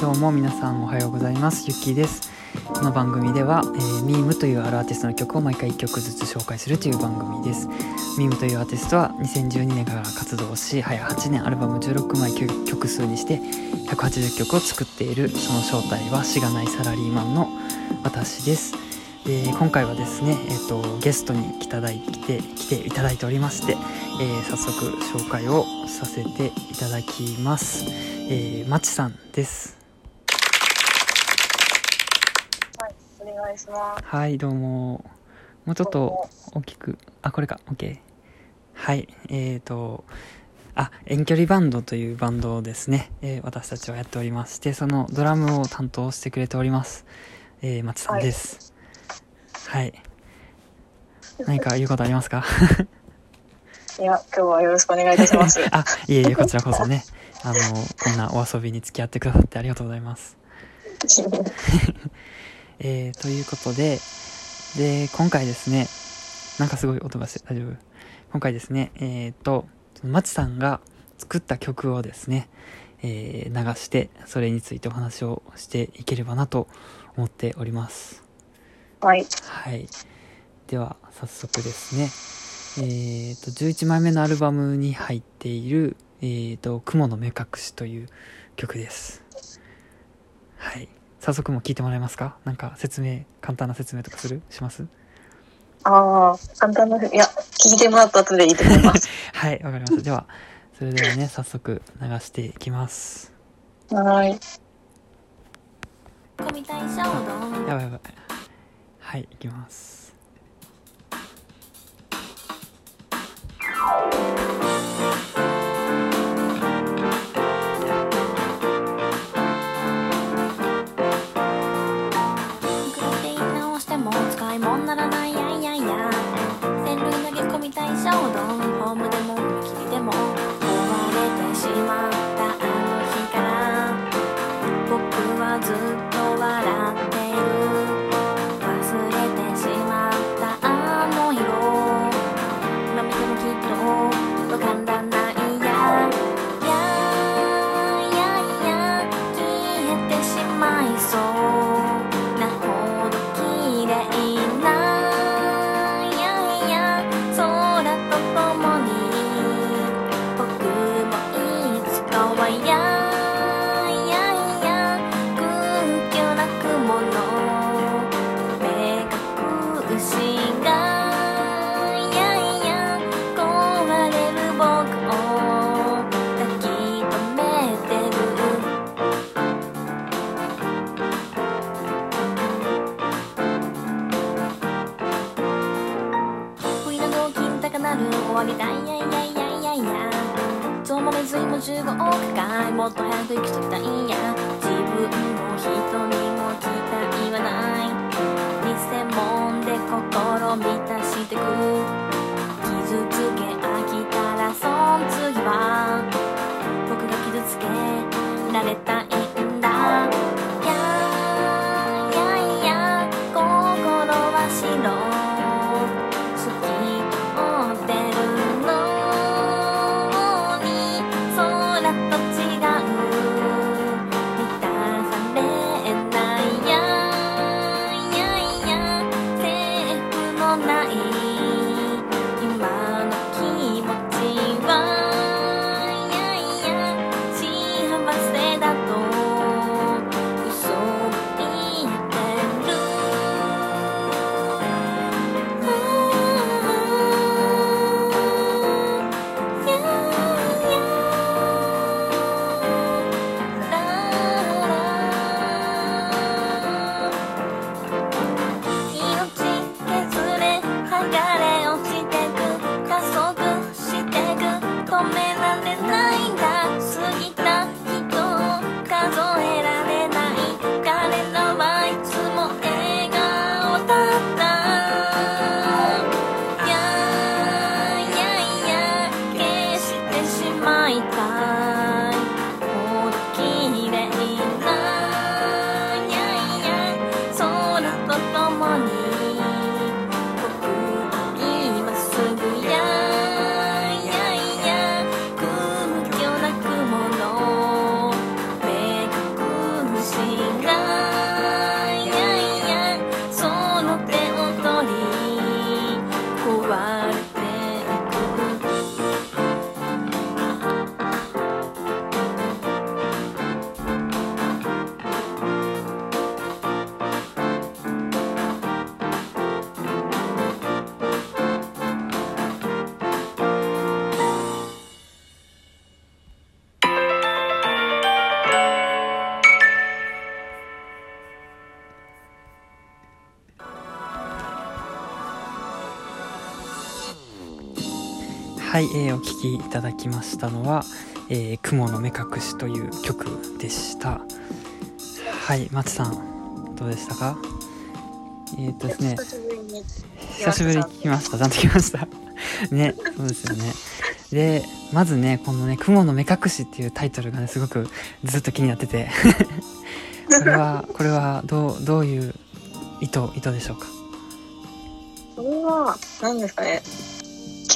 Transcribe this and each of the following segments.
どうも皆さんおはようございます。ゆきです。この番組では、えー、ミームというあるアーティストの曲を毎回1曲ずつ紹介するという番組です。ミームというアーティストは2012年から活動し早8年アルバム16枚曲数にして180曲を作っている。その正体はしがないサラリーマンの私です。で今回はですね、えーと、ゲストに来たい来て来ていただいておりまして、えー、早速紹介をさせていただきます、えー、まちさんですはいお願いします。はいどうも。もうちょっと大きくあこれか。OK はいえーとあ遠距離バンドというバンドをですね、えー、私たちはやっておりましてそのドラムを担当してくれております、えー、まちさんです、はい。はい。何か言うことありますか？いや、今日はよろしくお願いいたします。あ、いえいえ、こちらこそね。あの、こんなお遊びに付き合ってくださってありがとうございます。えー、ということで、で、今回ですね、なんかすごい音がして大丈夫？今回ですね、えっ、ー、と、まちさんが作った曲をですね、えー、流して、それについてお話をしていければなと思っております。はい。はい。では、早速ですね。えっ、ー、と、11枚目のアルバムに入っている、えっ、ー、と、雲の目隠しという曲です。はい。早速も聞いてもらえますか？なんか説明、簡単な説明とかする？します？ああ、簡単な、いや、聞いてもらった後でいいと思います。はい、わかりました。では、それではね、早速流していきます。はい。やばいやばい。はいいきますも水も15億回もっと早く生きときたい。んや自分も人にも期待はない。偽物で心満たしてく。傷つけ kita はい、えーお聴きいただきましたのは「えー雲の目隠し」という曲でした。はい松さんどうでしたか？えーっとですね久しぶりに聞きました。ちゃんと聞きました。ねそうですよね。でまずねこのね「雲の目隠し」っていうタイトルがねすごくずっと気になってて。これはこれはどうどういう意図意図でしょうか？これは何ですかね。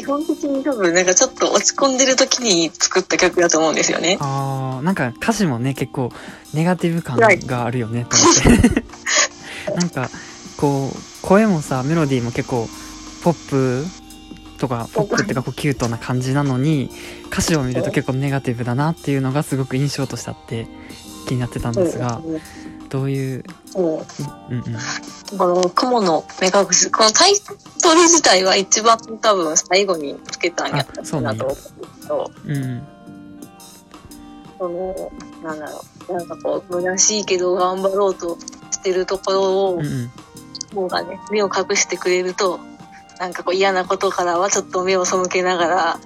基本的に多分なんかちょっと落ち込んでる時に作った曲だと思うんですよね。あーなんか歌詞もね結構ネガティブ感があるよねと思って。なんかこう声もさメロディーも結構ポップとかポップっていうかこうキュートな感じなのに歌詞を見ると結構ネガティブだなっていうのがすごく印象としてあって気になってたんですがどういううんうんこの雲の目隠し。このタイトル自体は一番多分最後につけたんやったあそうなと思うんですけどうんそのなんだろう。なんかこう虚しいけど頑張ろうとしてるところをうんうん。雲がね目を隠してくれるとなんかこう嫌なことからはちょっと目を背けながら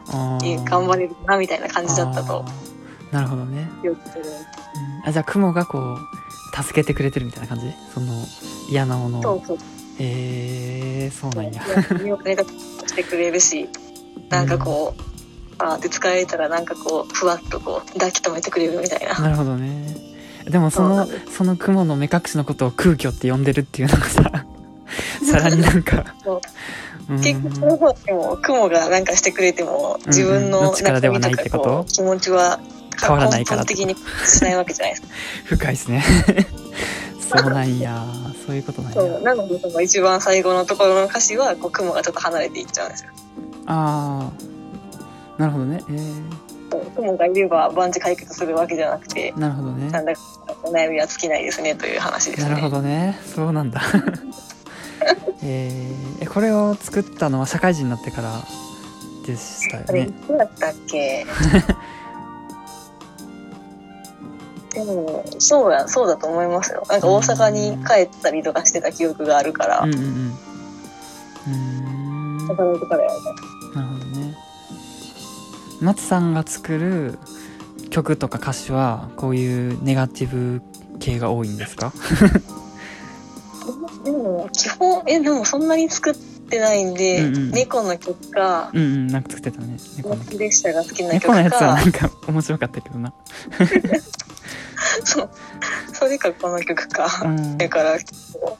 頑張れるなみたいな感じだったとなるほどね、うん。あじゃあ雲がこう助けてくれてるみたいな感じ？その嫌なものを。そうそう。えー、そうなんや。目をしてくれるしなんかこう、あーって疲れたらなんかこうふわっとこう抱き留めてくれるみたいな。なるほどね。でもそのその雲の目隠しのことを空虚って呼んでるっていうのがさ さらになんか結局その方でも雲がなんかしてくれても自分うん。のの力ではないってこと？気持ちは変わらないから的にしないわけじゃないですか。深いですね。そうなんや。そういうことなんそうやなのでその一番最後のところの歌詞はこう雲がちょっと離れていっちゃうんですよ。ああなるほどね。えー、雲がいれば万事解決するわけじゃなくて、なるほどね。なんだかお悩みは尽きないですねという話ですね。なるほどね。そうなんだ。えー。えこれを作ったのは社会人になってからでしたよあれいねつだったっけ？でもそうやそうだと思いますよ。なんか大阪に帰ったりとかしてた記憶があるから、うんうんうん。だからだからやねなるほどね。松さんが作る曲とか歌詞はこういうネガティブ系が多いんですか？でも基本えでもそんなに作ってないんで、うんうん。猫の曲かうんうん。なんか作ってたね。猫の猫列車が好きな曲猫のやつはかなんか面白かったけどな それかこの曲か、うん。だから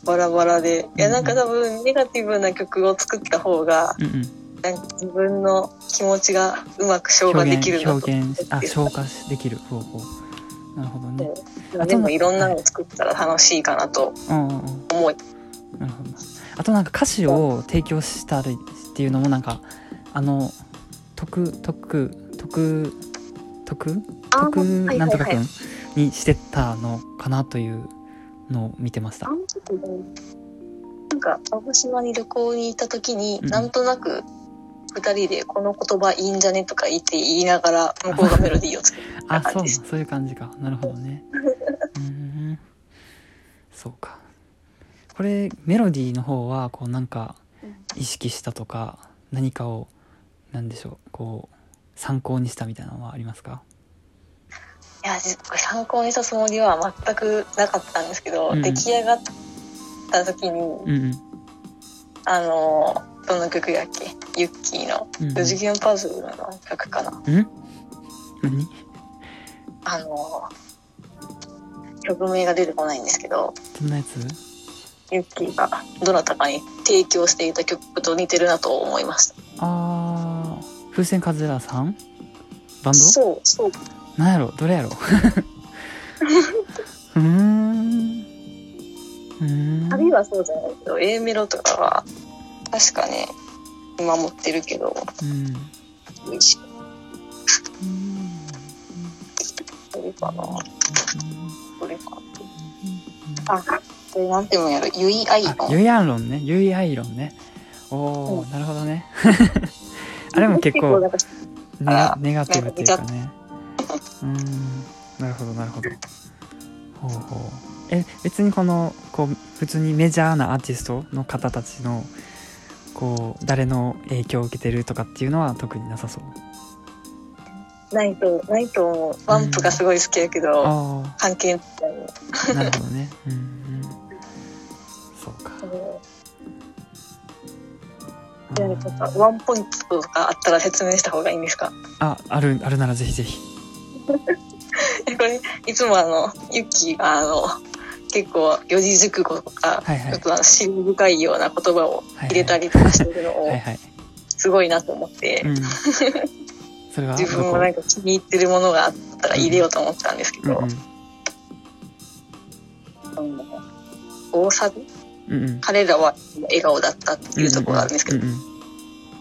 バラバラで。いやなんか多分ネガティブな曲を作った方がうんうん。なんか自分の気持ちがうまく消化できるなと表現表現あ消化できる方法。なるほどね。でもいろんなの作ったら楽しいかなとうんうんうん。思いなるほど。あとなんか歌詞を提供したりっていうのもなんかあの徳徳徳徳？あ徳？はいなんとかくはいはい。んにしてたのかなというのを見てました。なんか鹿児島に旅行に行った時に、うん。なんとなく二人でこの言葉いいんじゃねとか言って言いながら 向こうがメロディーを作ってたあそう感じです。そういう感じか。なるほどね。うーんそうか。これメロディーの方はこうなんか意識したとか何かをなんでしょうこう参考にしたみたいなのはありますか？いや参考にしたつもりは全くなかったんですけど、うん。うん出来上がった時に、うんうん。あのどの曲やっけ？ユッキーの。うん。うん4次元パズルの曲かな、ん？何？あの曲名が出てこないんですけどどんなやつ？ユッキーがどなたかに提供していた曲と似てるなと思いました。あー。風船カズラさん？バンド？そうそうなんやろ？どれやろ？うーん。うーん。旅はそうじゃないけど A メロとかは確かね今持ってるけどうん。これかな？これかあこれなんていうんやろ？ユイアイロン？あユイアイロンね。ユイアイロンね。おお、うん。なるほどね。あれも結構ネガティブっていうかねうーん。なるほどなるほど。ほうほう。え別にこのこう普通にメジャーなアーティストの方たちのこう誰の影響を受けてるとかっていうのは特になさそう？ナイト、ナイトもワンプがすごい好きやけど、あ関係ない。あなるほどね。うんうん。そうか。じゃあちょっとワンポイントとかあったら説明した方がいいんですか？ああるあるならぜひぜひ。え これいつもあのユッキーがあの結構四字熟語とか、はいはい。ちょっとあの心深いような言葉を入れたりとかしてるのをすごいなと思って、うん。それは自分もなんか気に入ってるものがあったら入れようと思ってたんですけど、うんうん。大サビ？うんうん。彼らは笑顔だったっていうところなんですけど、うんうん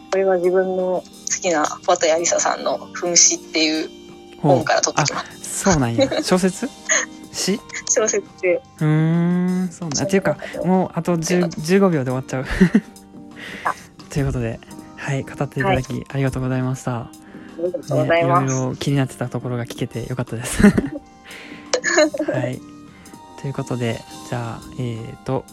これは自分の好きな綿谷りささんの「噴死」っていう本から取ってきま そうなんや。小説？詩？小説でうーんそうなんっていうかもうあと10 15秒で終わっちゃう。ということではい語っていただきありがとうございました、ありがとうござね、います。いろいろ気になってたところが聞けてよかったです。はい。ということでじゃあえっ、と